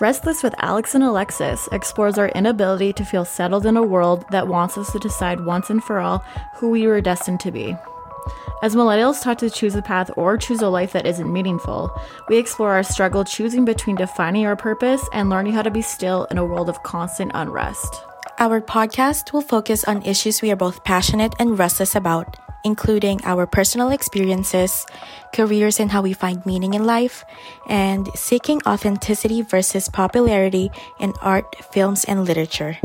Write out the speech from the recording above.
Restless with Alex and Alexis explores our inability to feel settled in a world that wants us to decide once and for all who we were destined to be. As millennials taught to choose a path or choose a life that isn't meaningful, we explore our struggle choosing between defining our purpose and learning how to be still in a world of constant unrest. Our podcast will focus on issues we are both passionate and restless about including our personal experiences, careers and how we find meaning in life, and seeking authenticity versus popularity in art, films, and literature.